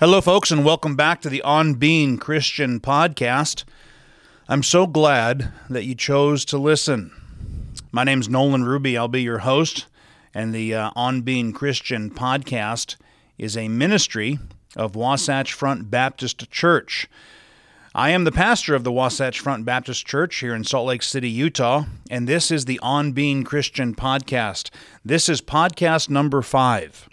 Hello, folks, and welcome back to the On Being Christian podcast. I'm so glad that you chose to listen. My name's Nolan Ruby. I'll be your host, and the uh, On Being Christian podcast is a ministry of Wasatch Front Baptist Church. I am the pastor of the Wasatch Front Baptist Church here in Salt Lake City, Utah, and this is the On Being Christian podcast. This is podcast number five.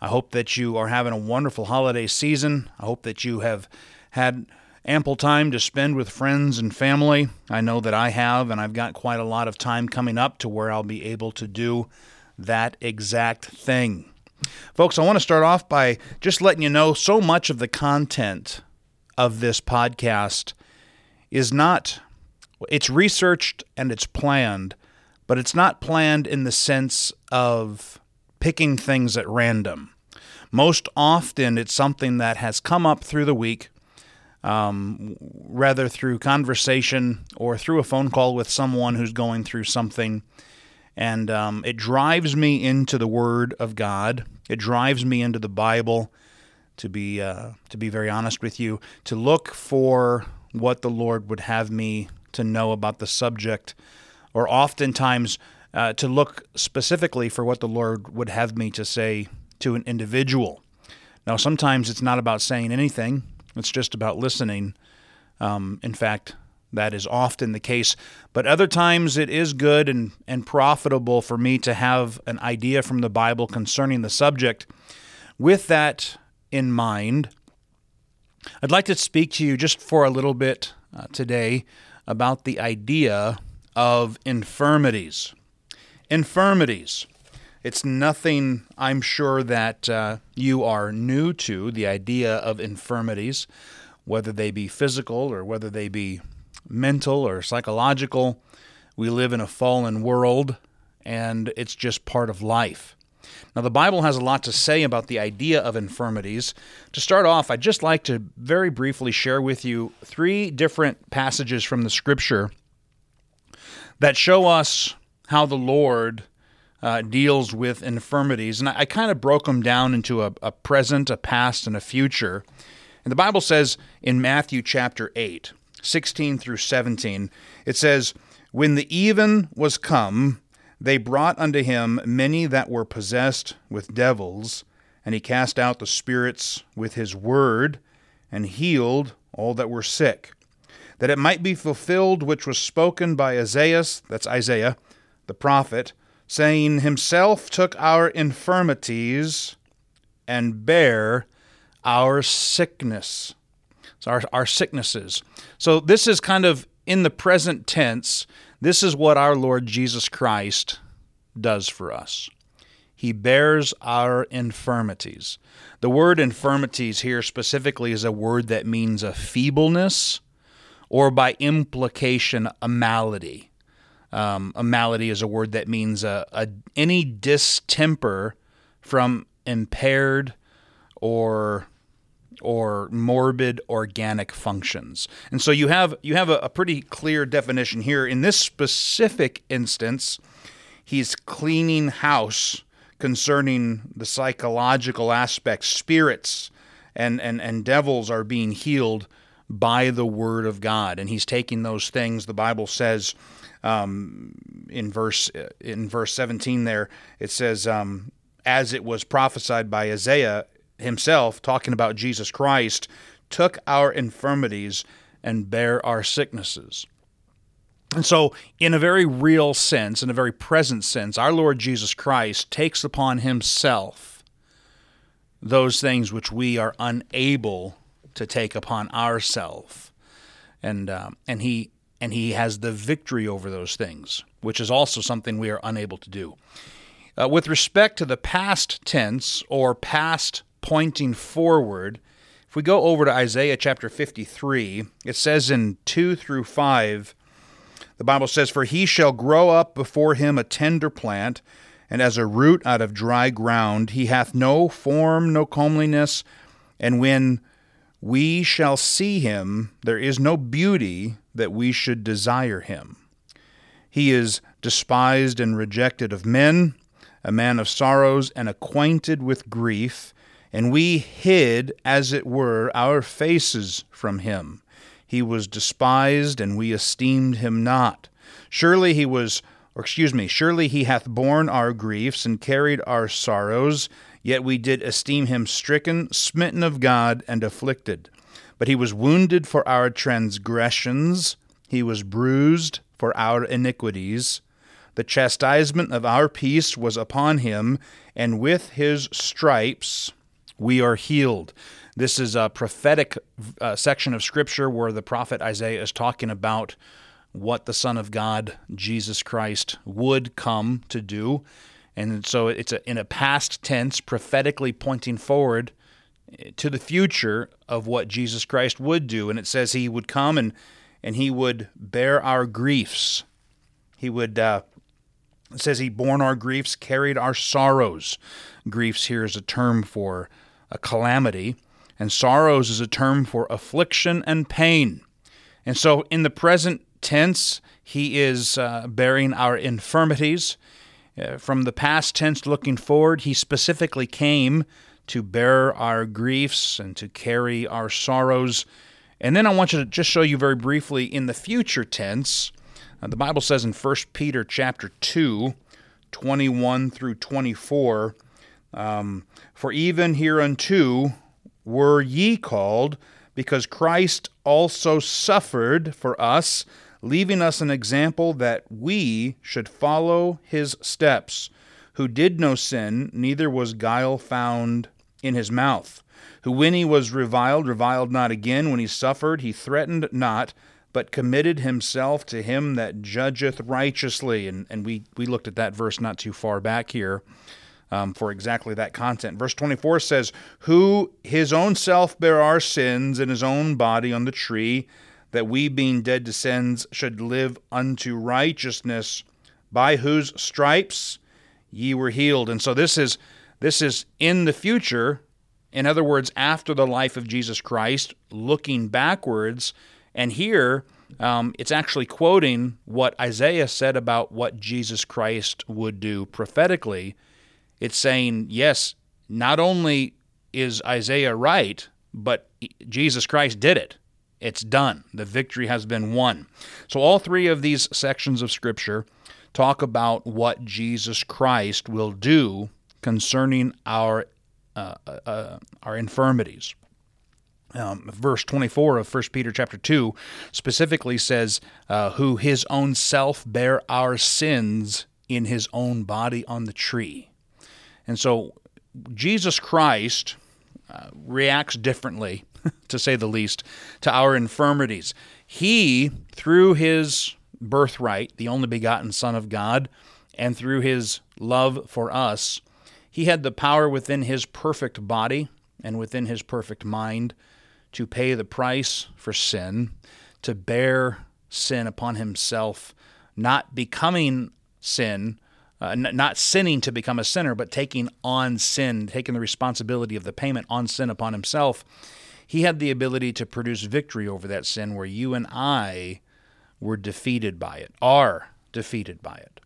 I hope that you are having a wonderful holiday season. I hope that you have had ample time to spend with friends and family. I know that I have, and I've got quite a lot of time coming up to where I'll be able to do that exact thing. Folks, I want to start off by just letting you know so much of the content of this podcast is not, it's researched and it's planned, but it's not planned in the sense of picking things at random. Most often, it's something that has come up through the week, um, rather through conversation or through a phone call with someone who's going through something. And um, it drives me into the Word of God. It drives me into the Bible. To be uh, to be very honest with you, to look for what the Lord would have me to know about the subject, or oftentimes uh, to look specifically for what the Lord would have me to say to an individual. Now, sometimes it's not about saying anything, it's just about listening. Um, in fact, that is often the case. But other times it is good and, and profitable for me to have an idea from the Bible concerning the subject. With that in mind, I'd like to speak to you just for a little bit uh, today about the idea of infirmities infirmities. It's nothing I'm sure that uh, you are new to, the idea of infirmities, whether they be physical or whether they be mental or psychological. We live in a fallen world, and it's just part of life. Now, the Bible has a lot to say about the idea of infirmities. To start off, I'd just like to very briefly share with you three different passages from the Scripture that show us how the Lord uh, deals with infirmities. And I, I kind of broke them down into a, a present, a past, and a future. And the Bible says in Matthew chapter 8, 16 through 17, it says, When the even was come, they brought unto him many that were possessed with devils, and he cast out the spirits with his word, and healed all that were sick, that it might be fulfilled which was spoken by Isaiah, that's Isaiah, the prophet, saying, Himself took our infirmities and bare our sickness. So our, our sicknesses. So this is kind of in the present tense. This is what our Lord Jesus Christ does for us. He bears our infirmities. The word infirmities here specifically is a word that means a feebleness or by implication a malady. Um, a malady is a word that means a, a, any distemper from impaired or or morbid organic functions. And so you have you have a, a pretty clear definition here. In this specific instance, he's cleaning house concerning the psychological aspects, spirits and, and, and devils are being healed by the word of God. And he's taking those things, the Bible says, um, in verse in verse 17 there it says um, as it was prophesied by Isaiah himself talking about Jesus Christ took our infirmities and bare our sicknesses. And so, in a very real sense, in a very present sense, our Lord Jesus Christ takes upon himself those things which we are unable to take upon ourselves. And, uh, and he and he has the victory over those things, which is also something we are unable to do. Uh, with respect to the past tense or past pointing forward, if we go over to Isaiah chapter 53, it says in 2 through 5, the Bible says, For he shall grow up before him a tender plant, and as a root out of dry ground. He hath no form, no comeliness, and when we shall see him, there is no beauty that we should desire him. He is despised and rejected of men, a man of sorrows and acquainted with grief, and we hid, as it were, our faces from him. He was despised, and we esteemed him not. Surely he was, or excuse me, surely he hath borne our griefs and carried our sorrows, yet we did esteem him stricken, smitten of God, and afflicted. But he was wounded for our transgressions, he was bruised for our iniquities. The chastisement of our peace was upon him, and with his stripes we are healed. This is a prophetic uh, section of scripture where the prophet Isaiah is talking about what the Son of God, Jesus Christ, would come to do. And so it's a, in a past tense, prophetically pointing forward to the future of what Jesus Christ would do. And it says he would come and, and he would bear our griefs. He would, uh, it says he borne our griefs, carried our sorrows. Griefs here is a term for a calamity, and sorrows is a term for affliction and pain. And so in the present tense, he is uh, bearing our infirmities. Uh, from the past tense looking forward, he specifically came to bear our griefs and to carry our sorrows. And then I want you to just show you very briefly in the future tense. Uh, the Bible says in 1 Peter chapter 2, 21 through 24, um, For even hereunto were ye called, because Christ also suffered for us, leaving us an example that we should follow his steps, who did no sin, neither was guile found in his mouth, who when he was reviled, reviled not again, when he suffered, he threatened not, but committed himself to him that judgeth righteously. And, and we, we looked at that verse not too far back here. Um, for exactly that content. Verse 24 says, Who his own self bare our sins in his own body on the tree, that we, being dead to sins, should live unto righteousness, by whose stripes ye were healed. And so this is this is in the future, in other words, after the life of Jesus Christ, looking backwards. And here, um, it's actually quoting what Isaiah said about what Jesus Christ would do prophetically. It's saying, yes, not only is Isaiah right, but Jesus Christ did it. It's done. The victory has been won. So, all three of these sections of Scripture talk about what Jesus Christ will do concerning our uh, uh, uh our infirmities. Um, verse 24 of 1 Peter chapter 2 specifically says, uh, "Who His own self bare our sins in His own body on the tree." And so, Jesus Christ uh, reacts differently to say the least, to our infirmities. He, through his birthright, the only begotten Son of God, and through his love for us, he had the power within his perfect body and within his perfect mind to pay the price for sin, to bear sin upon himself, not becoming sin, uh, n- not sinning to become a sinner, but taking on sin, taking the responsibility of the payment on sin upon himself he had the ability to produce victory over that sin where you and I were defeated by it, are defeated by it.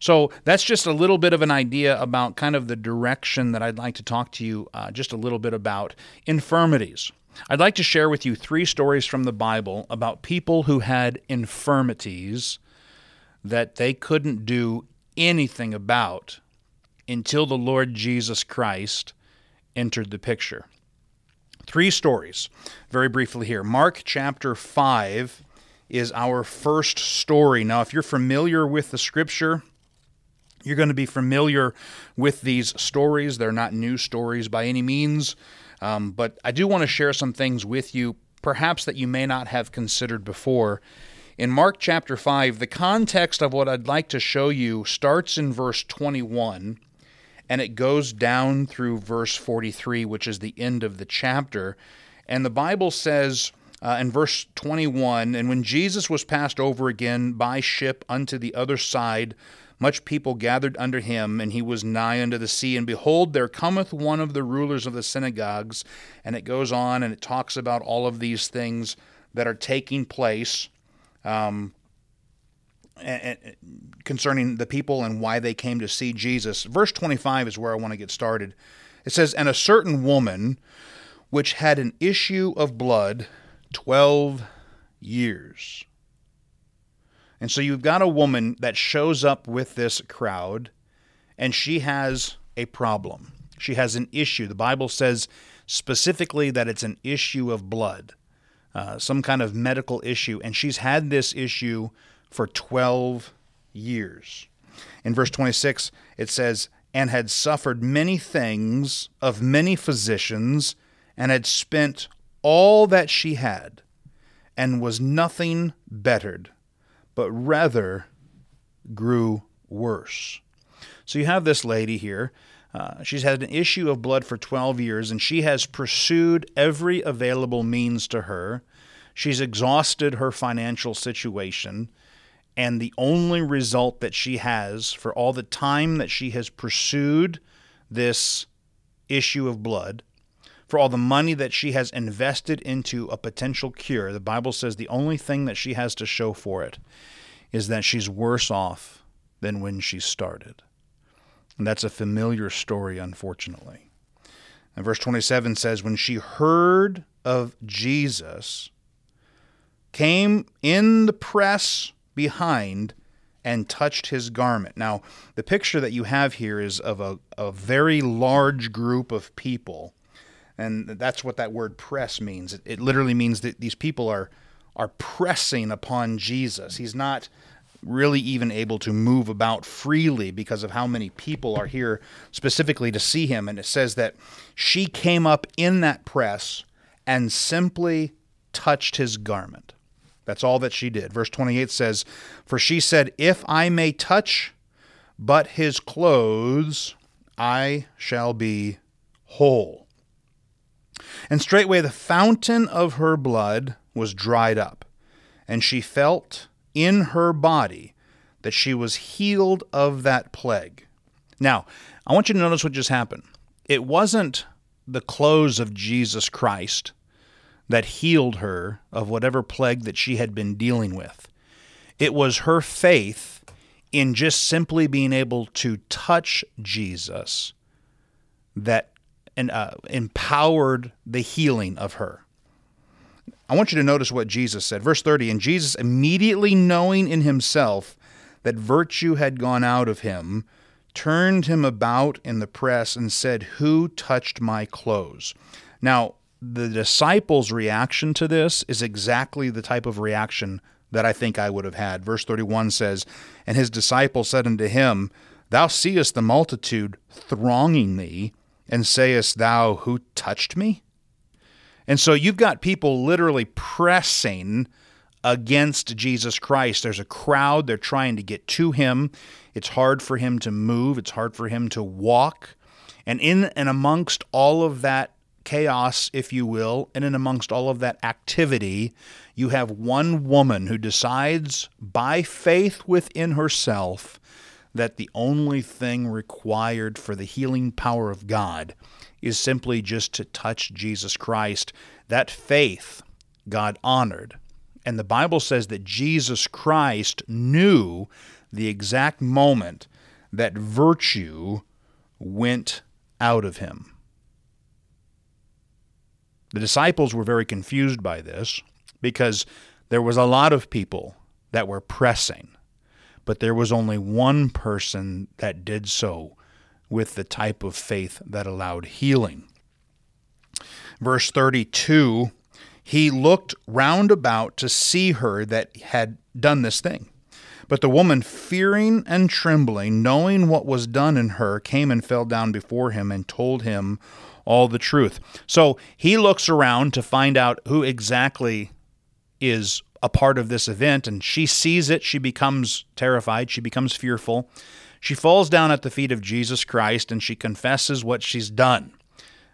So that's just a little bit of an idea about kind of the direction that I'd like to talk to you uh, just a little bit about infirmities. I'd like to share with you three stories from the Bible about people who had infirmities that they couldn't do anything about until the Lord Jesus Christ entered the picture. Three stories, very briefly here. Mark chapter 5 is our first story. Now, if you're familiar with the scripture, you're going to be familiar with these stories. They're not new stories by any means, um, but I do want to share some things with you, perhaps that you may not have considered before. In Mark chapter 5, the context of what I'd like to show you starts in verse 21 and it goes down through verse 43, which is the end of the chapter. And the Bible says uh, in verse 21 And when Jesus was passed over again by ship unto the other side, much people gathered under him, and he was nigh unto the sea. And behold, there cometh one of the rulers of the synagogues. And it goes on and it talks about all of these things that are taking place. Um, concerning the people and why they came to see Jesus. Verse 25 is where I want to get started. It says, And a certain woman which had an issue of blood 12 years. And so you've got a woman that shows up with this crowd, and she has a problem. She has an issue. The Bible says specifically that it's an issue of blood, uh, some kind of medical issue, and she's had this issue for 12 years. In verse 26, it says, And had suffered many things of many physicians, and had spent all that she had, and was nothing bettered, but rather grew worse. So you have this lady here. Uh, she's had an issue of blood for 12 years, and she has pursued every available means to her. She's exhausted her financial situation, and the only result that she has for all the time that she has pursued this issue of blood, for all the money that she has invested into a potential cure, the Bible says the only thing that she has to show for it is that she's worse off than when she started. And that's a familiar story, unfortunately. And verse 27 says, When she heard of Jesus, came in the press behind and touched his garment. Now, the picture that you have here is of a, a very large group of people. And that's what that word press means. It, it literally means that these people are are pressing upon Jesus. He's not really even able to move about freely because of how many people are here specifically to see him. And it says that she came up in that press and simply touched his garment. That's all that she did. Verse 28 says, For she said, If I may touch but his clothes, I shall be whole. And straightway the fountain of her blood was dried up, and she felt in her body that she was healed of that plague. Now, I want you to notice what just happened. It wasn't the clothes of Jesus Christ that healed her of whatever plague that she had been dealing with. It was her faith in just simply being able to touch Jesus that and, uh, empowered the healing of her. I want you to notice what Jesus said. Verse 30 And Jesus, immediately knowing in himself that virtue had gone out of him, turned him about in the press and said, Who touched my clothes? Now, the disciples' reaction to this is exactly the type of reaction that I think I would have had. Verse 31 says, And his disciples said unto him, Thou seest the multitude thronging thee, and sayest thou, Who touched me? And so you've got people literally pressing against Jesus Christ. There's a crowd, they're trying to get to him. It's hard for him to move, it's hard for him to walk. And in and amongst all of that chaos, if you will, and in amongst all of that activity, you have one woman who decides by faith within herself that the only thing required for the healing power of God is simply just to touch Jesus Christ. That faith God honored. And the Bible says that Jesus Christ knew the exact moment that virtue went out of him. The disciples were very confused by this because there was a lot of people that were pressing, but there was only one person that did so with the type of faith that allowed healing. Verse 32 He looked round about to see her that had done this thing. But the woman, fearing and trembling, knowing what was done in her, came and fell down before him and told him all the truth. So he looks around to find out who exactly is a part of this event, and she sees it. She becomes terrified. She becomes fearful. She falls down at the feet of Jesus Christ and she confesses what she's done.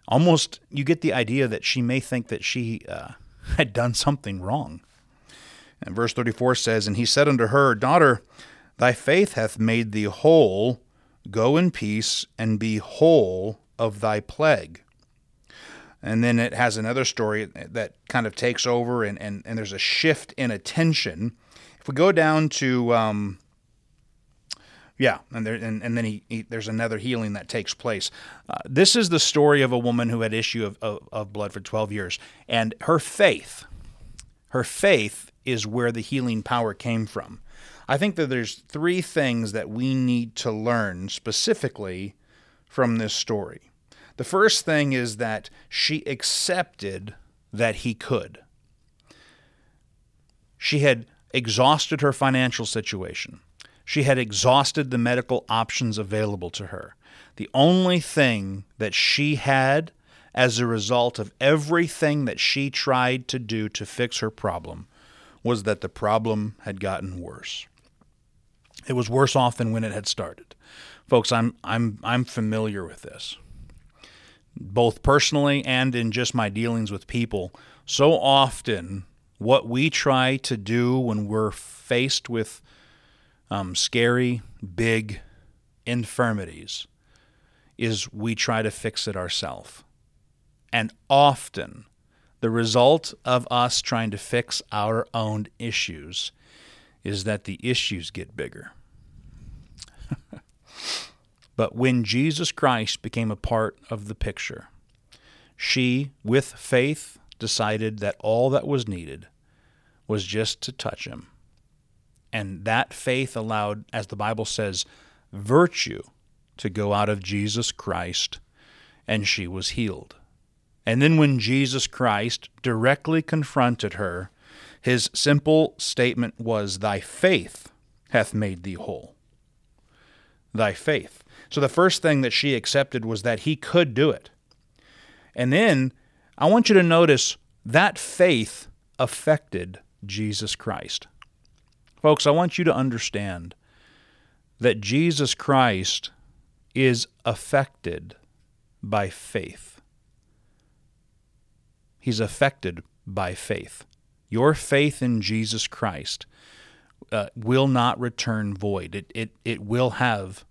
Almost, you get the idea that she may think that she uh, had done something wrong. And verse 34 says, And he said unto her, Daughter, thy faith hath made thee whole. Go in peace and be whole of thy plague. And then it has another story that kind of takes over, and, and, and there's a shift in attention. If we go down to um, Yeah, and there, and, and then he, he there's another healing that takes place. Uh, this is the story of a woman who had issue of, of, of blood for 12 years, and her faith, her faith is where the healing power came from. I think that there's three things that we need to learn specifically from this story. The first thing is that she accepted that he could. She had exhausted her financial situation. She had exhausted the medical options available to her. The only thing that she had as a result of everything that she tried to do to fix her problem was that the problem had gotten worse. It was worse off than when it had started. Folks, I'm I'm I'm familiar with this. Both personally and in just my dealings with people. So often what we try to do when we're faced with um, scary, big infirmities is we try to fix it ourselves. And often, the result of us trying to fix our own issues is that the issues get bigger. but when Jesus Christ became a part of the picture, she, with faith, decided that all that was needed was just to touch him. And that faith allowed, as the Bible says, virtue to go out of Jesus Christ, and she was healed. And then when Jesus Christ directly confronted her, his simple statement was, Thy faith hath made thee whole. Thy faith. So the first thing that she accepted was that he could do it. And then I want you to notice that faith affected Jesus Christ. Folks, I want you to understand that Jesus Christ is affected by faith. He's affected by faith. Your faith in Jesus Christ uh, will not return void. It, it, it will have,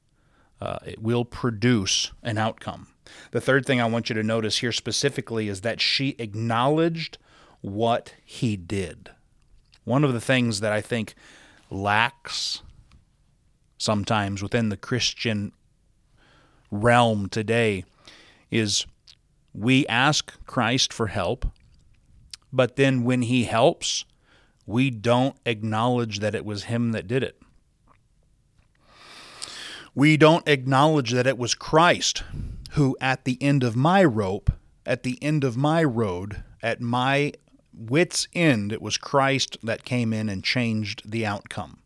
uh, it will produce an outcome. The third thing I want you to notice here specifically is that she acknowledged what he did. One of the things that I think lacks sometimes within the Christian realm today is we ask Christ for help, but then when he helps, we don't acknowledge that it was him that did it. We don't acknowledge that it was Christ who, at the end of my rope, at the end of my road, at my wits' end, it was Christ that came in and changed the outcome.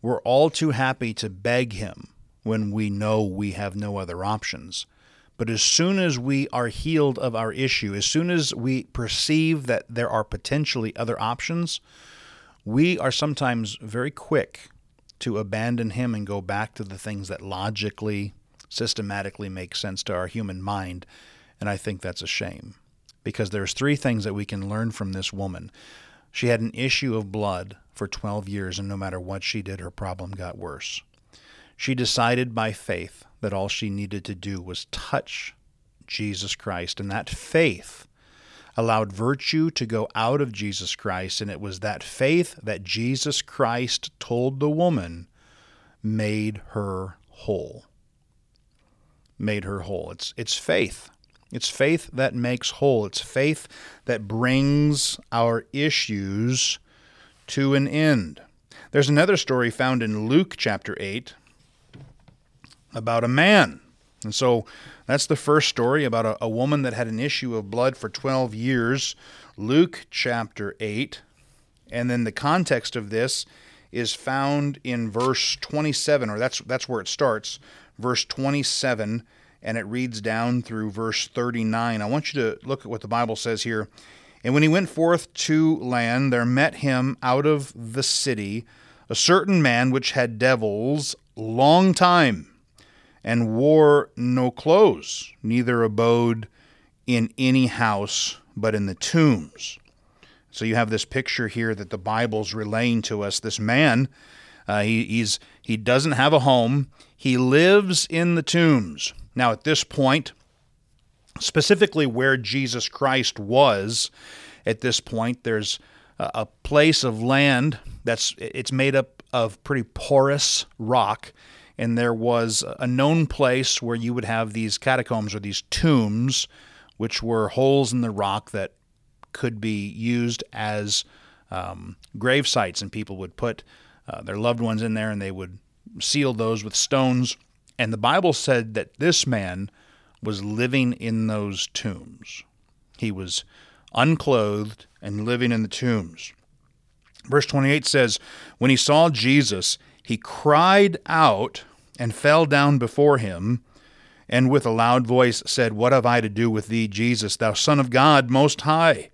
We're all too happy to beg Him when we know we have no other options. But as soon as we are healed of our issue, as soon as we perceive that there are potentially other options, we are sometimes very quick to abandon Him and go back to the things that logically, systematically make sense to our human mind. And I think that's a shame because there's three things that we can learn from this woman. She had an issue of blood for 12 years, and no matter what she did, her problem got worse. She decided by faith that all she needed to do was touch Jesus Christ, and that faith allowed virtue to go out of Jesus Christ, and it was that faith that Jesus Christ told the woman made her whole. Made her whole. It's, it's faith it's faith that makes whole. It's faith that brings our issues to an end. There's another story found in Luke chapter 8 about a man. And so that's the first story about a, a woman that had an issue of blood for 12 years. Luke chapter 8. And then the context of this is found in verse 27, or that's, that's where it starts, verse 27 and it reads down through verse 39. I want you to look at what the Bible says here. And when he went forth to land, there met him out of the city a certain man which had devils long time, and wore no clothes, neither abode in any house, but in the tombs. So you have this picture here that the Bible's relaying to us. This man, uh, he, he's he doesn't have a home. He lives in the tombs. Now, at this point, specifically where Jesus Christ was, at this point, there's a place of land that's it's made up of pretty porous rock and there was a known place where you would have these catacombs or these tombs, which were holes in the rock that could be used as um, grave sites, and people would put uh, their loved ones in there and they would seal those with stones. And the Bible said that this man was living in those tombs. He was unclothed and living in the tombs. Verse 28 says, When he saw Jesus, he cried out and fell down before him, and with a loud voice said, What have I to do with thee, Jesus, thou Son of God Most High?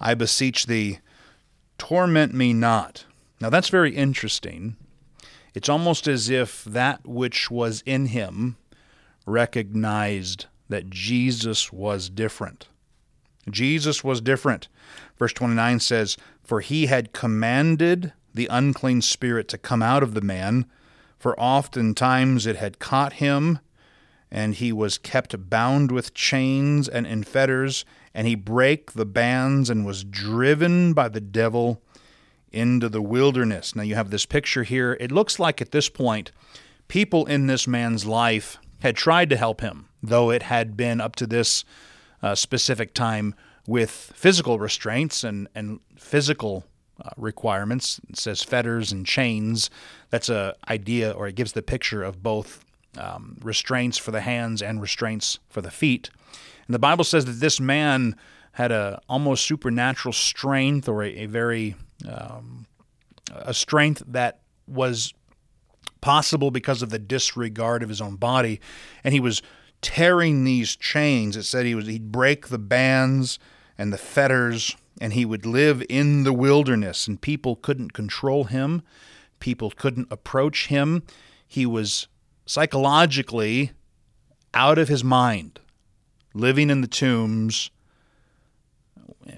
I beseech thee, torment me not. Now that's very interesting. It's almost as if that which was in him recognized that Jesus was different. Jesus was different. Verse 29 says, For he had commanded the unclean spirit to come out of the man, for oftentimes it had caught him, and he was kept bound with chains and in fetters, and he brake the bands and was driven by the devil into the wilderness. Now you have this picture here. It looks like at this point, people in this man's life had tried to help him, though it had been up to this uh, specific time with physical restraints and, and physical uh, requirements. It says fetters and chains. That's a idea, or it gives the picture of both um, restraints for the hands and restraints for the feet. And the Bible says that this man had a almost supernatural strength, or a, a very um, a strength that was possible because of the disregard of his own body, and he was tearing these chains. It said he was he'd break the bands and the fetters, and he would live in the wilderness, and people couldn't control him. People couldn't approach him. He was psychologically out of his mind, living in the tombs,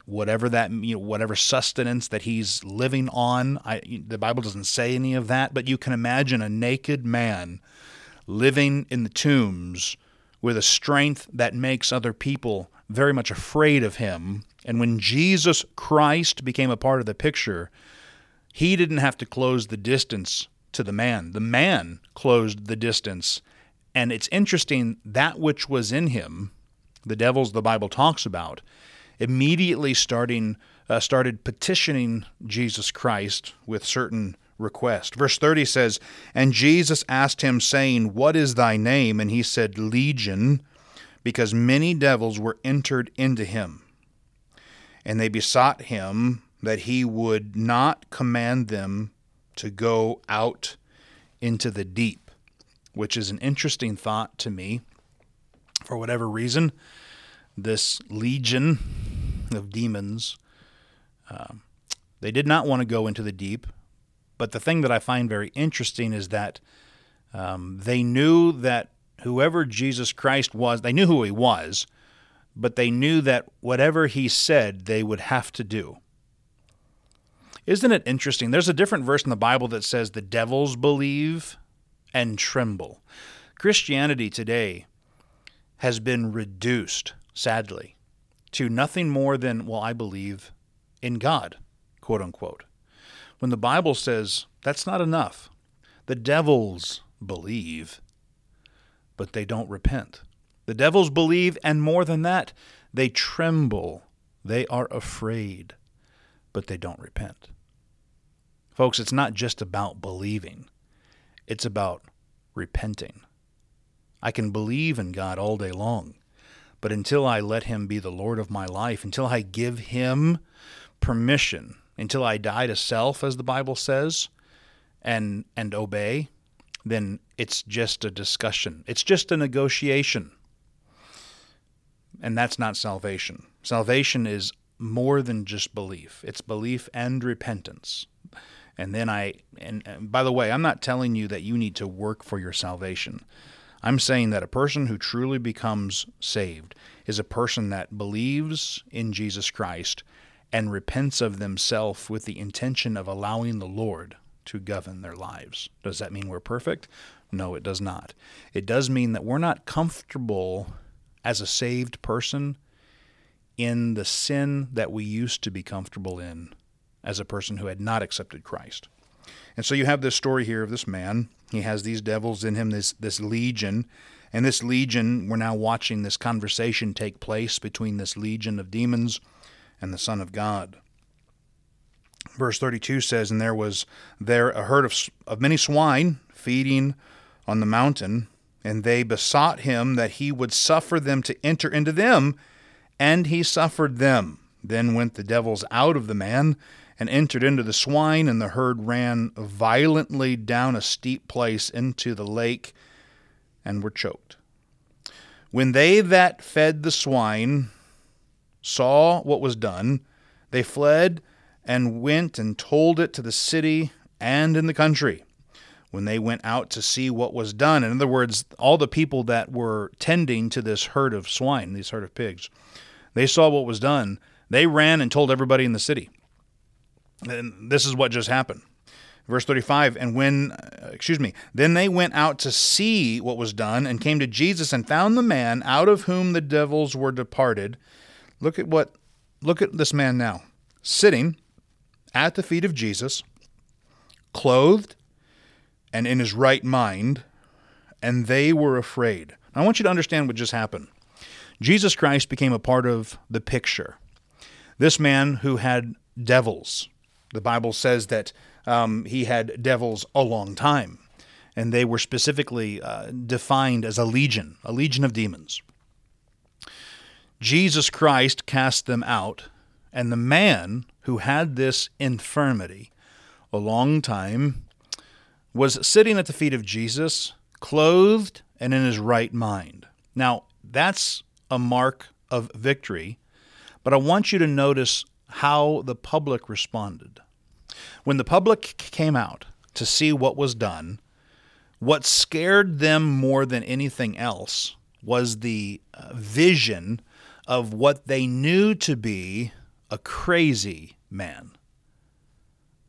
whatever that you know, whatever sustenance that he's living on. I, the Bible doesn't say any of that, but you can imagine a naked man living in the tombs with a strength that makes other people very much afraid of him. And when Jesus Christ became a part of the picture, he didn't have to close the distance to the man. The man closed the distance. And it's interesting that which was in him, the devils the Bible talks about, immediately starting uh, started petitioning Jesus Christ with certain requests. Verse 30 says, And Jesus asked him, saying, What is thy name? And he said, Legion, because many devils were entered into him. And they besought him that he would not command them to go out into the deep, which is an interesting thought to me. For whatever reason, this legion of demons, uh, they did not want to go into the deep. But the thing that I find very interesting is that um, they knew that whoever Jesus Christ was, they knew who he was, but they knew that whatever he said, they would have to do. Isn't it interesting? There's a different verse in the Bible that says the devils believe and tremble. Christianity today has been reduced, sadly, to nothing more than, well, I believe in God, quote unquote. When the Bible says that's not enough, the devils believe but they don't repent. The devils believe, and more than that, they tremble. They are afraid, but they don't repent. Folks, it's not just about believing, it's about repenting. I can believe in God all day long, but until I let Him be the Lord of my life, until I give Him permission, until I die to self, as the Bible says, and, and obey, then it's just a discussion. It's just a negotiation. And that's not salvation. Salvation is more than just belief. It's belief and repentance. And then I and, and, by the way, I'm not telling you that you need to work for your salvation. I'm saying that a person who truly becomes saved is a person that believes in Jesus Christ and repents of themselves with the intention of allowing the Lord to govern their lives. Does that mean we're perfect? No, it does not. It does mean that we're not comfortable as a saved person in the sin that we used to be comfortable in as a person who had not accepted Christ. And so you have this story here of this man. He has these devils in him, this this legion, and this legion. We're now watching this conversation take place between this legion of demons and the Son of God. Verse 32 says, And there was there a herd of, of many swine feeding on the mountain, and they besought him that he would suffer them to enter into them, and he suffered them. Then went the devils out of the man, and entered into the swine, and the herd ran violently down a steep place into the lake, and were choked. When they that fed the swine saw what was done, they fled and went and told it to the city and in the country. When they went out to see what was done, in other words, all the people that were tending to this herd of swine, these herd of pigs, they saw what was done. They ran and told everybody in the city. And this is what just happened. Verse 35 And when, uh, excuse me, then they went out to see what was done and came to Jesus and found the man out of whom the devils were departed. Look at what, look at this man now, sitting at the feet of Jesus, clothed and in his right mind, and they were afraid. I want you to understand what just happened. Jesus Christ became a part of the picture. This man who had devils, the Bible says that um, he had devils a long time, and they were specifically uh, defined as a legion, a legion of demons. Jesus Christ cast them out, and the man who had this infirmity a long time was sitting at the feet of Jesus, clothed and in his right mind. Now, that's a mark of victory, but I want you to notice how the public responded. When the public came out to see what was done, what scared them more than anything else was the uh, vision of what they knew to be a crazy man,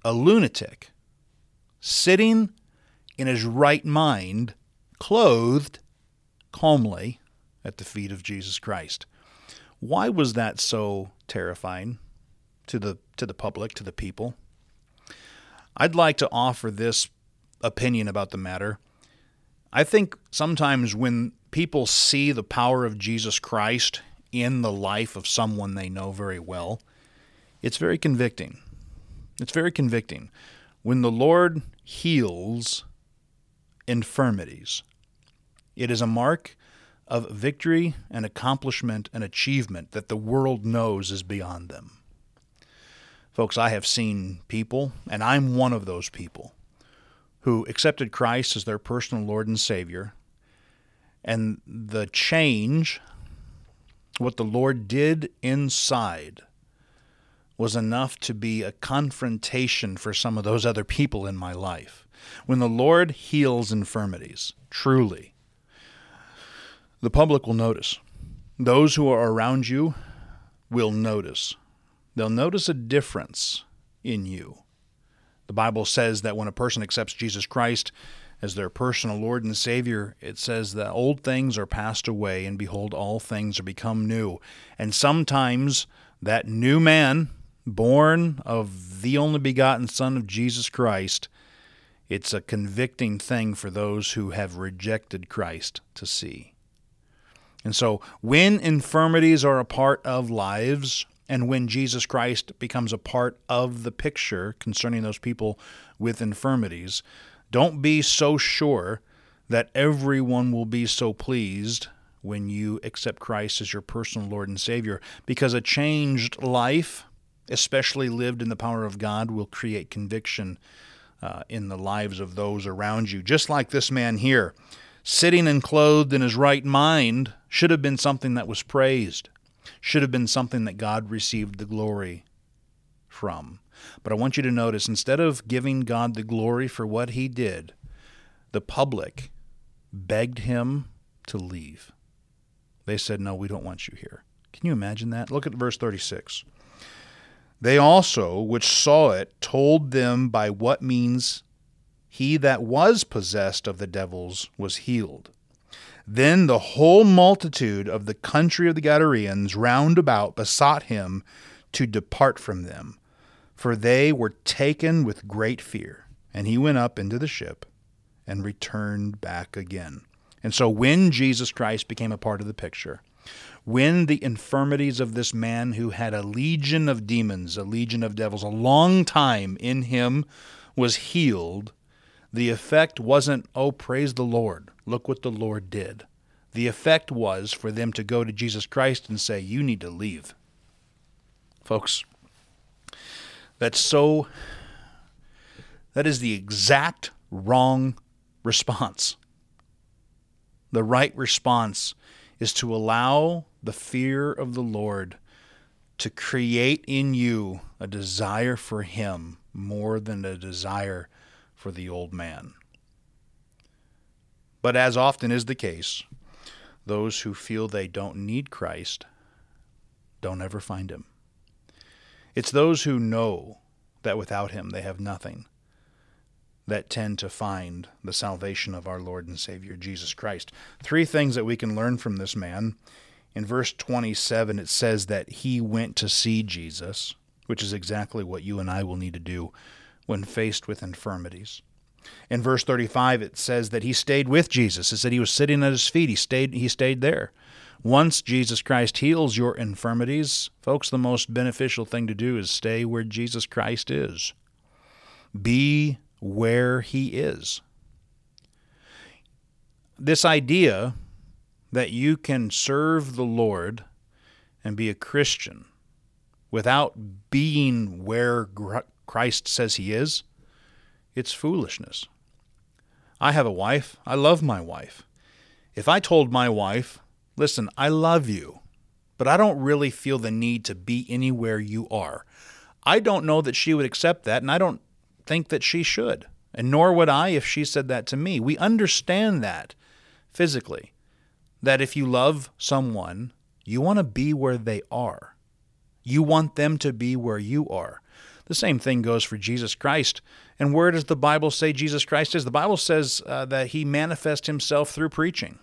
a lunatic, sitting in his right mind, clothed calmly at the feet of Jesus Christ. Why was that so terrifying to the to the public, to the people? I'd like to offer this opinion about the matter. I think sometimes when people see the power of Jesus Christ in the life of someone they know very well, it's very convicting. It's very convicting. When the Lord heals infirmities, it is a mark of victory and accomplishment and achievement that the world knows is beyond them. Folks, I have seen people, and I'm one of those people, who accepted Christ as their personal Lord and Savior, and the change what the Lord did inside was enough to be a confrontation for some of those other people in my life. When the Lord heals infirmities, truly, the public will notice. Those who are around you will notice. They'll notice a difference in you. The Bible says that when a person accepts Jesus Christ, as their personal Lord and Savior, it says that old things are passed away, and behold, all things are become new. And sometimes that new man, born of the only begotten Son of Jesus Christ, it's a convicting thing for those who have rejected Christ to see. And so, when infirmities are a part of lives, and when Jesus Christ becomes a part of the picture concerning those people with infirmities, don't be so sure that everyone will be so pleased when you accept Christ as your personal Lord and Savior, because a changed life, especially lived in the power of God, will create conviction uh, in the lives of those around you. Just like this man here, sitting and clothed in his right mind should have been something that was praised, should have been something that God received the glory from. But I want you to notice instead of giving God the glory for what he did, the public begged him to leave. They said, No, we don't want you here. Can you imagine that? Look at verse 36. They also, which saw it, told them by what means he that was possessed of the devils was healed. Then the whole multitude of the country of the Gadarenes round about besought him to depart from them for they were taken with great fear. And he went up into the ship and returned back again. And so when Jesus Christ became a part of the picture, when the infirmities of this man who had a legion of demons, a legion of devils, a long time in him was healed, the effect wasn't, oh, praise the Lord, look what the Lord did. The effect was for them to go to Jesus Christ and say, you need to leave. Folks, that's so, that is the exact wrong response. The right response is to allow the fear of the Lord to create in you a desire for Him more than a desire for the old man. But as often is the case, those who feel they don't need Christ don't ever find Him. It's those who know that without Him they have nothing that tend to find the salvation of our Lord and Savior Jesus Christ. Three things that we can learn from this man. In verse 27, it says that he went to see Jesus, which is exactly what you and I will need to do when faced with infirmities. In verse 35, it says that he stayed with Jesus. It said he was sitting at his feet. He stayed, he stayed there. Once Jesus Christ heals your infirmities, folks, the most beneficial thing to do is stay where Jesus Christ is. Be where he is. This idea that you can serve the Lord and be a Christian without being where Christ says he is, it's foolishness. I have a wife. I love my wife. If I told my wife, listen, I love you, but I don't really feel the need to be anywhere you are, I don't know that she would accept that, and I don't think that she should. And nor would I if she said that to me. We understand that physically, that if you love someone, you want to be where they are. You want them to be where you are. The same thing goes for Jesus Christ. And where does the Bible say Jesus Christ is? The Bible says uh, that he manifests himself through preaching.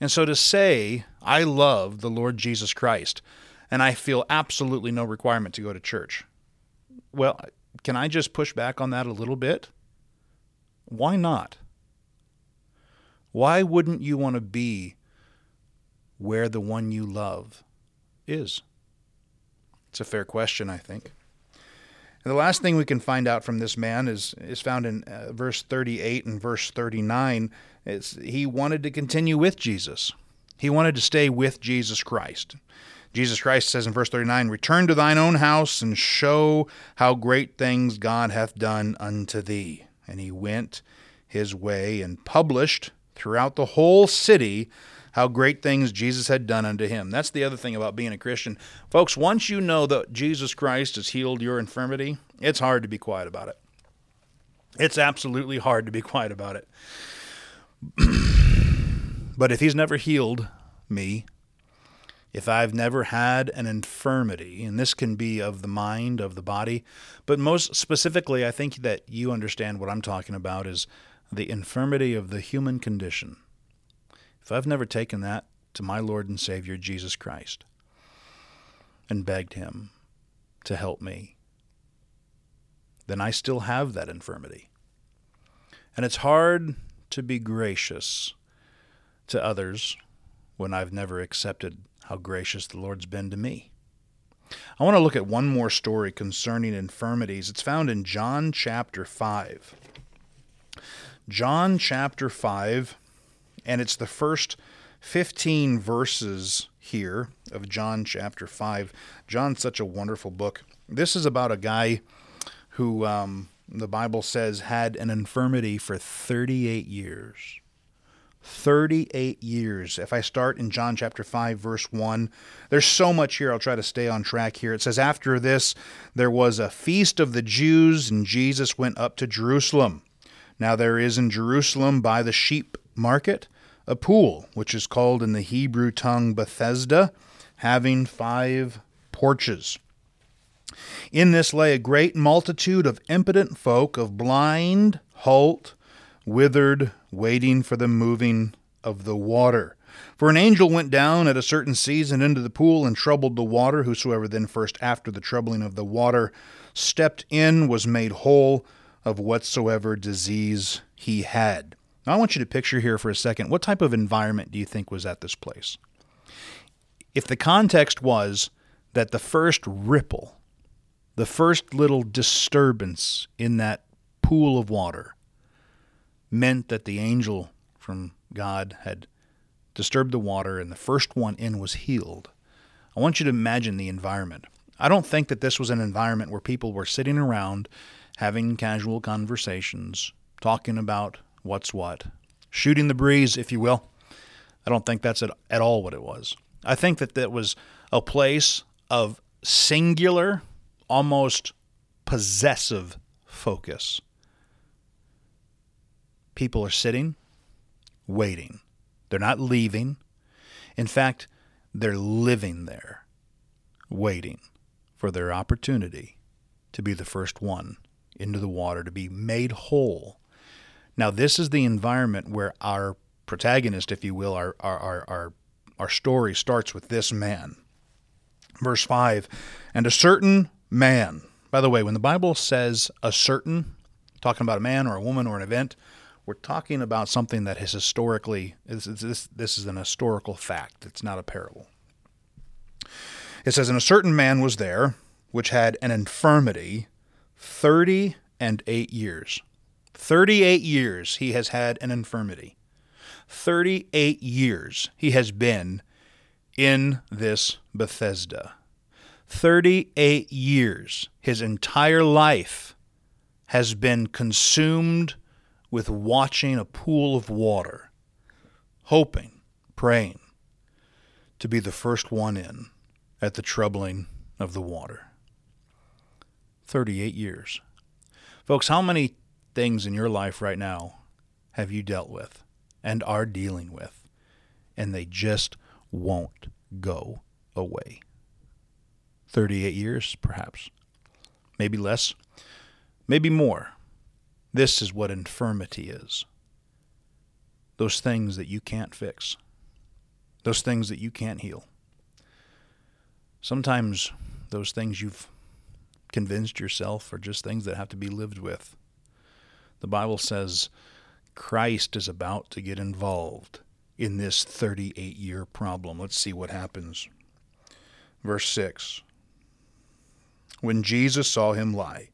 And so to say, I love the Lord Jesus Christ, and I feel absolutely no requirement to go to church. Well, can I just push back on that a little bit? Why not? Why wouldn't you want to be where the one you love is? It's a fair question, I think. And the last thing we can find out from this man is is found in uh, verse 38 and verse 39. It's, he wanted to continue with Jesus. He wanted to stay with Jesus Christ. Jesus Christ says in verse 39, Return to thine own house and show how great things God hath done unto thee. And he went his way and published throughout the whole city how great things Jesus had done unto him. That's the other thing about being a Christian. Folks, once you know that Jesus Christ has healed your infirmity, it's hard to be quiet about it. It's absolutely hard to be quiet about it. but if he's never healed me, if I've never had an infirmity, and this can be of the mind, of the body, but most specifically, I think that you understand what I'm talking about is the infirmity of the human condition. If I've never taken that to my Lord and Savior Jesus Christ and begged Him to help me, then I still have that infirmity. And it's hard to be gracious to others when I've never accepted how gracious the Lord's been to me. I want to look at one more story concerning infirmities. It's found in John chapter 5. John chapter 5, and it's the first 15 verses here of John chapter 5. John's such a wonderful book. This is about a guy who um, the Bible says had an infirmity for 38 years. 38 years. If I start in John chapter 5, verse 1, there's so much here. I'll try to stay on track here. It says, After this, there was a feast of the Jews, and Jesus went up to Jerusalem. Now there is in Jerusalem by the sheep market a pool, which is called in the Hebrew tongue Bethesda, having five porches. In this lay a great multitude of impotent folk, of blind, halt, withered, waiting for the moving of the water. For an angel went down at a certain season into the pool and troubled the water. Whosoever then first after the troubling of the water stepped in was made whole of whatsoever disease he had. Now, I want you to picture here for a second what type of environment do you think was at this place? If the context was that the first ripple, the first little disturbance in that pool of water, meant that the angel from God had disturbed the water and the first one in was healed. I want you to imagine the environment. I don't think that this was an environment where people were sitting around having casual conversations, talking about what's what, shooting the breeze, if you will. I don't think that's at, at all what it was. I think that that was a place of singular, almost possessive focus. People are sitting, waiting. They're not leaving. In fact, they're living there, waiting for their opportunity to be the first one into the water, to be made whole. Now, this is the environment where our protagonist, if you will, our, our, our, our, our story starts with this man. Verse 5 And a certain man, by the way, when the Bible says a certain, talking about a man or a woman or an event, we're talking about something that has historically, this, this, this is an historical fact. It's not a parable. It says, And a certain man was there which had an infirmity 30 and 8 years. 38 years he has had an infirmity. 38 years he has been in this Bethesda. 38 years, his entire life has been consumed with watching a pool of water, hoping, praying to be the first one in at the troubling of the water. 38 years. Folks, how many things in your life right now have you dealt with and are dealing with, and they just won't go away? 38 years, perhaps. Maybe less, maybe more. This is what infirmity is those things that you can't fix, those things that you can't heal. Sometimes those things you've convinced yourself are just things that have to be lived with. The Bible says Christ is about to get involved in this 38 year problem. Let's see what happens. Verse 6 When Jesus saw him lie,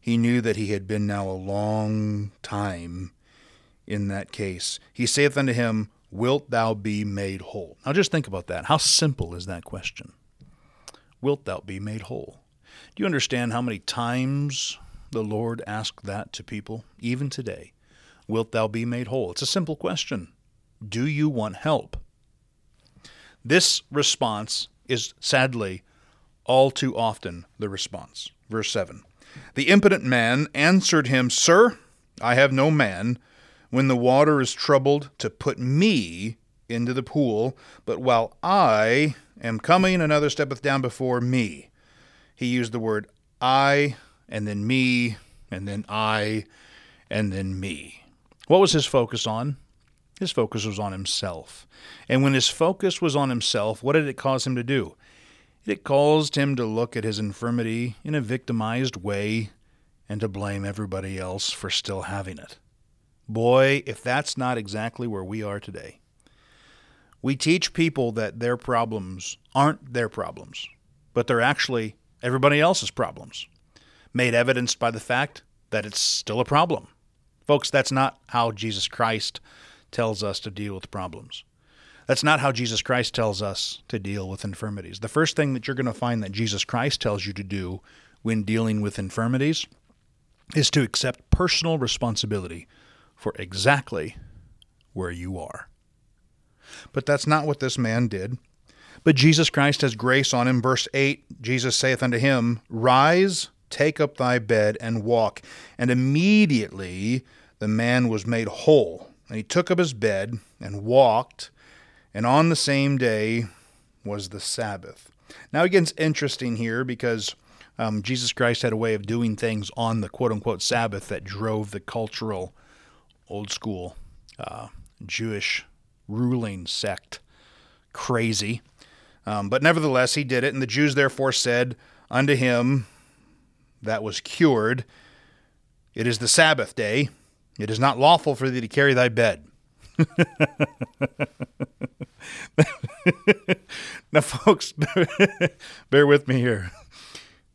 he knew that he had been now a long time in that case. He saith unto him, Wilt thou be made whole? Now just think about that. How simple is that question? Wilt thou be made whole? Do you understand how many times the Lord asked that to people, even today? Wilt thou be made whole? It's a simple question. Do you want help? This response is sadly all too often the response. Verse 7 The impotent man answered him, Sir, I have no man when the water is troubled to put me into the pool, but while I am coming, another steppeth down before me he used the word I and then me and then I and then me. What was his focus on? His focus was on himself. And when his focus was on himself, what did it cause him to do? It caused him to look at his infirmity in a victimized way and to blame everybody else for still having it. Boy, if that's not exactly where we are today. We teach people that their problems aren't their problems, but they're actually everybody else's problems, made evidenced by the fact that it's still a problem. Folks, that's not how Jesus Christ tells us to deal with problems. That's not how Jesus Christ tells us to deal with infirmities. The first thing that you're going to find that Jesus Christ tells you to do when dealing with infirmities is to accept personal responsibility for exactly where you are. But that's not what this man did. But Jesus Christ has grace on him. Verse 8 Jesus saith unto him, Rise, take up thy bed, and walk. And immediately the man was made whole. And he took up his bed and walked. And on the same day was the Sabbath. Now it gets interesting here because um, Jesus Christ had a way of doing things on the quote unquote Sabbath that drove the cultural, old school uh, Jewish ruling sect crazy. Um, but nevertheless, he did it. And the Jews therefore said unto him that was cured, It is the Sabbath day. It is not lawful for thee to carry thy bed. now, folks, bear with me here.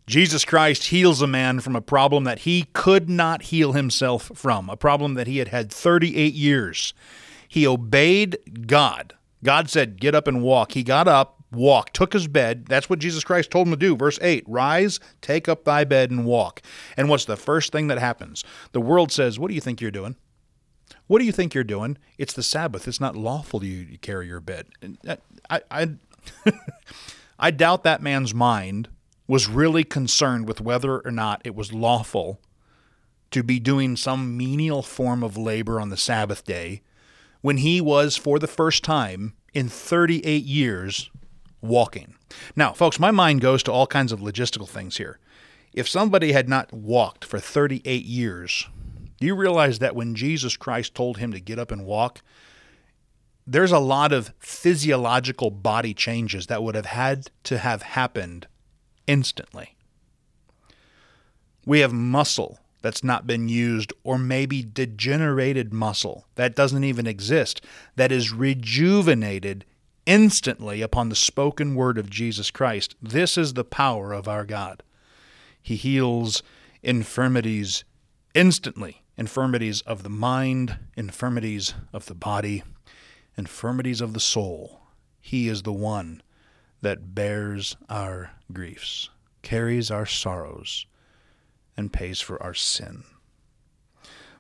Jesus Christ heals a man from a problem that he could not heal himself from, a problem that he had had 38 years. He obeyed God. God said, Get up and walk. He got up, walked, took his bed. That's what Jesus Christ told him to do. Verse 8 Rise, take up thy bed, and walk. And what's the first thing that happens? The world says, What do you think you're doing? What do you think you're doing? It's the Sabbath. It's not lawful you to carry your bed. Uh, I, I, I doubt that man's mind was really concerned with whether or not it was lawful to be doing some menial form of labor on the Sabbath day when he was, for the first time in 38 years, walking. Now, folks, my mind goes to all kinds of logistical things here. If somebody had not walked for 38 years, do you realize that when Jesus Christ told him to get up and walk, there's a lot of physiological body changes that would have had to have happened instantly. We have muscle that's not been used, or maybe degenerated muscle that doesn't even exist, that is rejuvenated instantly upon the spoken word of Jesus Christ. This is the power of our God. He heals infirmities instantly infirmities of the mind, infirmities of the body, infirmities of the soul. He is the one that bears our griefs, carries our sorrows, and pays for our sin.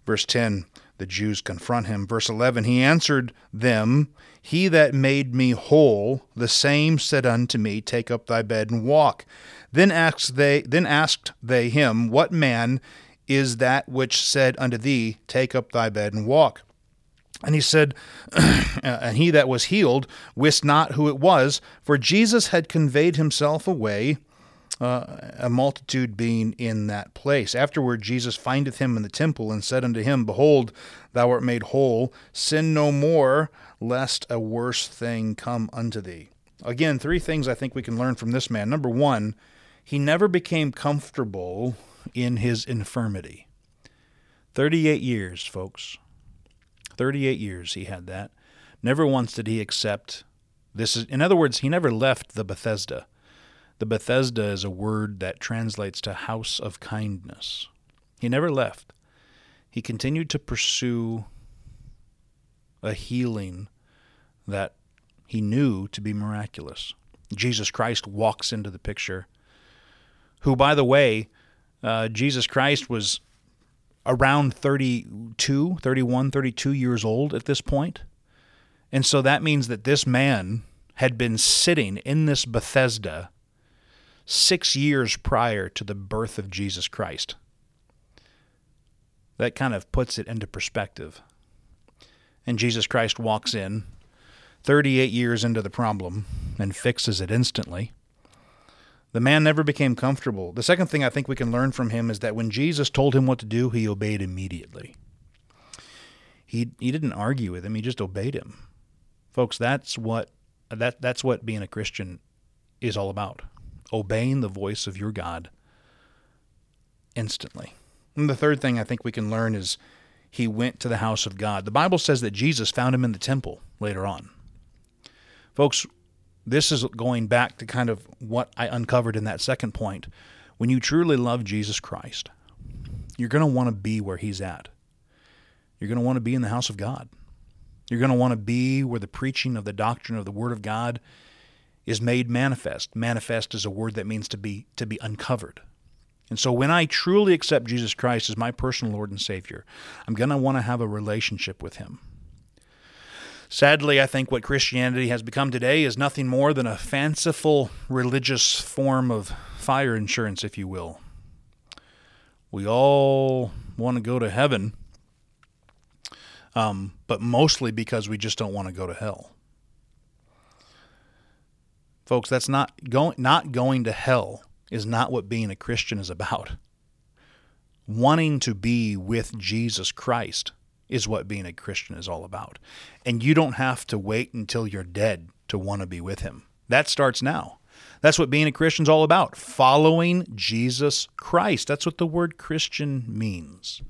Verse 10 the Jews confront him. Verse 11 He answered them, He that made me whole, the same said unto me, Take up thy bed and walk. Then asked they, then asked they him, What man is that which said unto thee, Take up thy bed and walk? And he said, And he that was healed wist not who it was, for Jesus had conveyed himself away, uh, a multitude being in that place. Afterward, Jesus findeth him in the temple, and said unto him, Behold, thou art made whole. Sin no more, lest a worse thing come unto thee. Again, three things I think we can learn from this man. Number one, he never became comfortable in his infirmity. 38 years, folks. 38 years he had that. Never once did he accept this is in other words, he never left the Bethesda. The Bethesda is a word that translates to house of kindness. He never left. He continued to pursue a healing that he knew to be miraculous. Jesus Christ walks into the picture, who, by the way, uh, Jesus Christ was around 32, 31, 32 years old at this point. And so that means that this man had been sitting in this Bethesda six years prior to the birth of Jesus Christ. That kind of puts it into perspective. And Jesus Christ walks in 38 years into the problem and fixes it instantly. The man never became comfortable. The second thing I think we can learn from him is that when Jesus told him what to do, he obeyed immediately. He he didn't argue with him, he just obeyed him. Folks, that's what that that's what being a Christian is all about. Obeying the voice of your God instantly. And the third thing I think we can learn is he went to the house of God. The Bible says that Jesus found him in the temple later on. Folks, this is going back to kind of what I uncovered in that second point. When you truly love Jesus Christ, you're going to want to be where He's at. You're going to want to be in the house of God. You're going to want to be where the preaching of the doctrine of the Word of God is made manifest. Manifest is a word that means to be to be uncovered. And so when I truly accept Jesus Christ as my personal Lord and Savior, I'm going to want to have a relationship with Him. Sadly, I think what Christianity has become today is nothing more than a fanciful religious form of fire insurance, if you will. We all want to go to heaven, um, but mostly because we just don't want to go to hell. Folks, that's not going not going to hell is not what being a Christian is about. Wanting to be with Jesus Christ is what being a Christian is all about. And you don't have to wait until you're dead to want to be with him. That starts now. That's what being a Christian's all about following Jesus Christ. That's what the word Christian means.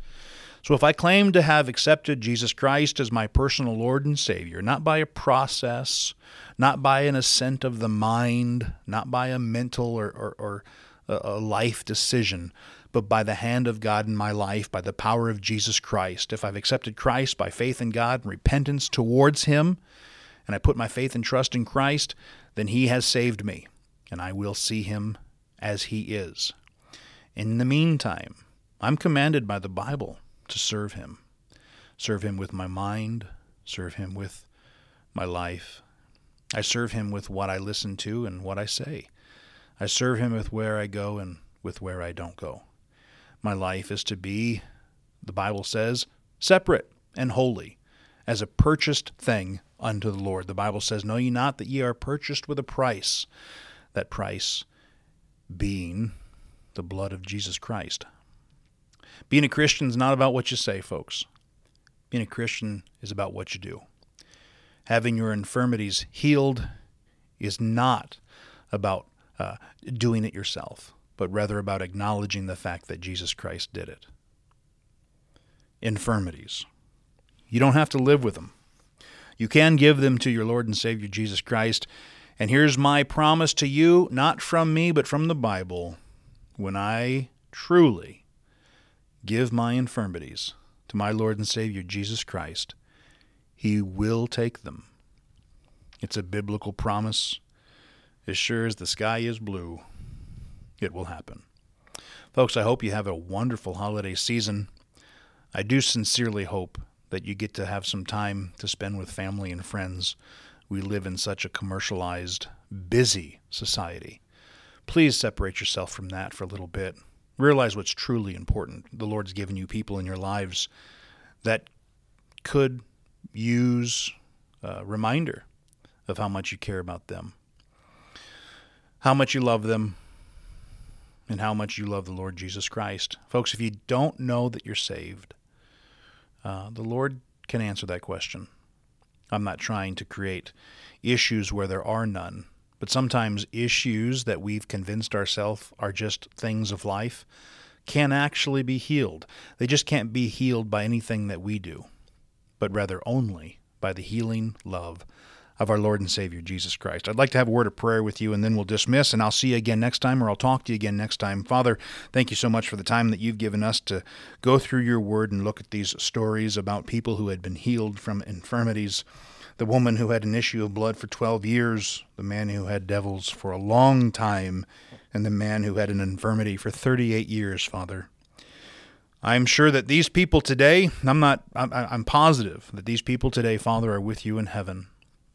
So if I claim to have accepted Jesus Christ as my personal Lord and Savior, not by a process, not by an assent of the mind, not by a mental or, or, or a life decision, but by the hand of God in my life, by the power of Jesus Christ. If I've accepted Christ by faith in God and repentance towards Him, and I put my faith and trust in Christ, then He has saved me, and I will see Him as He is. In the meantime, I'm commanded by the Bible to serve Him. Serve Him with my mind, serve Him with my life. I serve Him with what I listen to and what I say. I serve Him with where I go and with where I don't go. My life is to be, the Bible says, separate and holy, as a purchased thing unto the Lord. The Bible says, Know ye not that ye are purchased with a price, that price being the blood of Jesus Christ. Being a Christian is not about what you say, folks. Being a Christian is about what you do. Having your infirmities healed is not about uh, doing it yourself, but rather about acknowledging the fact that Jesus Christ did it. Infirmities. You don't have to live with them. You can give them to your Lord and Savior Jesus Christ. And here's my promise to you, not from me, but from the Bible. When I truly give my infirmities to my Lord and Savior Jesus Christ, He will take them. It's a biblical promise. As sure as the sky is blue, it will happen. Folks, I hope you have a wonderful holiday season. I do sincerely hope that you get to have some time to spend with family and friends. We live in such a commercialized, busy society. Please separate yourself from that for a little bit realize what's truly important. The Lord's given you people in your lives that could use a reminder of how much you care about them, how much you love them, and how much you love the Lord Jesus Christ. Folks, if you don't know that you're saved, uh, the Lord can answer that question. I'm not trying to create issues where there are none. But sometimes issues that we've convinced ourselves are just things of life can actually be healed. They just can't be healed by anything that we do, but rather only by the healing love of our Lord and Savior Jesus Christ. I'd like to have a word of prayer with you and then we'll dismiss and I'll see you again next time or I'll talk to you again next time. Father, thank you so much for the time that you've given us to go through your word and look at these stories about people who had been healed from infirmities the woman who had an issue of blood for 12 years, the man who had devils for a long time, and the man who had an infirmity for 38 years, Father. I'm sure that these people today, I'm not, I'm, I'm positive that these people today, Father, are with you in heaven,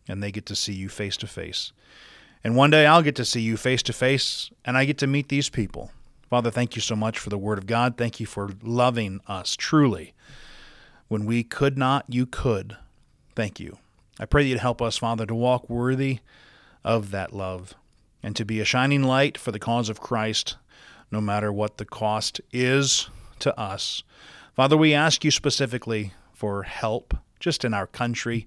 and they get to see you face to face. And one day I'll get to see you face to face, and I get to meet these people. Father, thank you so much for the Word of God. Thank you for loving us truly. When we could not, you could. Thank you. I pray that you'd help us, Father, to walk worthy of that love and to be a shining light for the cause of Christ, no matter what the cost is to us. Father, we ask you specifically for help just in our country,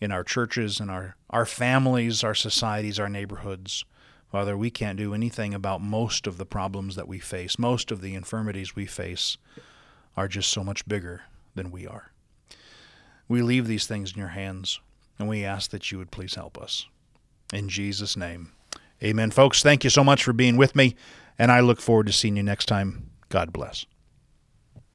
in our churches, in our, our families, our societies, our neighborhoods. Father, we can't do anything about most of the problems that we face. Most of the infirmities we face are just so much bigger than we are. We leave these things in your hands, and we ask that you would please help us. In Jesus' name, amen. Folks, thank you so much for being with me, and I look forward to seeing you next time. God bless.